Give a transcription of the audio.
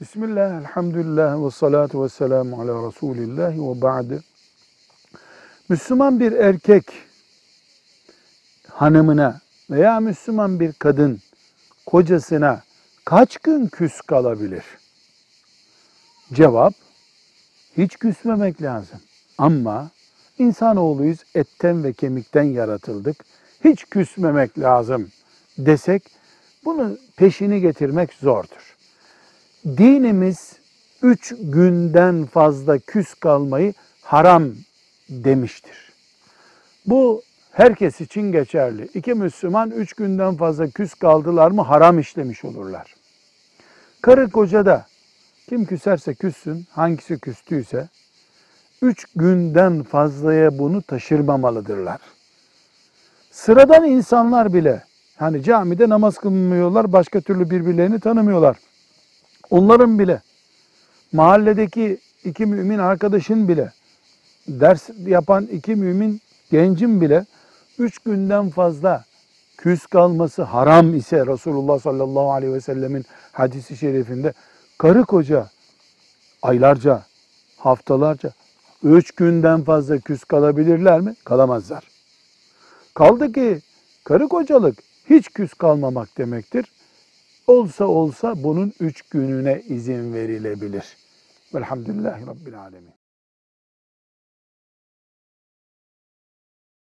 Bismillah, elhamdülillah ve salatu ve selamu ala Resulillah ve ba'de. Müslüman bir erkek hanımına veya Müslüman bir kadın kocasına kaç gün küs kalabilir? Cevap, hiç küsmemek lazım. Ama insanoğluyuz, etten ve kemikten yaratıldık. Hiç küsmemek lazım desek, bunu peşini getirmek zordur. Dinimiz üç günden fazla küs kalmayı haram demiştir. Bu herkes için geçerli. İki Müslüman üç günden fazla küs kaldılar mı haram işlemiş olurlar. Karı koca da kim küserse küssün, hangisi küstüyse, üç günden fazlaya bunu taşırmamalıdırlar. Sıradan insanlar bile, hani camide namaz kılmıyorlar, başka türlü birbirlerini tanımıyorlar. Onların bile, mahalledeki iki mümin arkadaşın bile, ders yapan iki mümin gencin bile, üç günden fazla küs kalması haram ise Resulullah sallallahu aleyhi ve sellemin hadisi şerifinde karı koca aylarca, haftalarca, üç günden fazla küs kalabilirler mi? Kalamazlar. Kaldı ki karı kocalık hiç küs kalmamak demektir. Olsa olsa bunun üç gününe izin verilebilir. Velhamdülillahi Rabbil Alemin.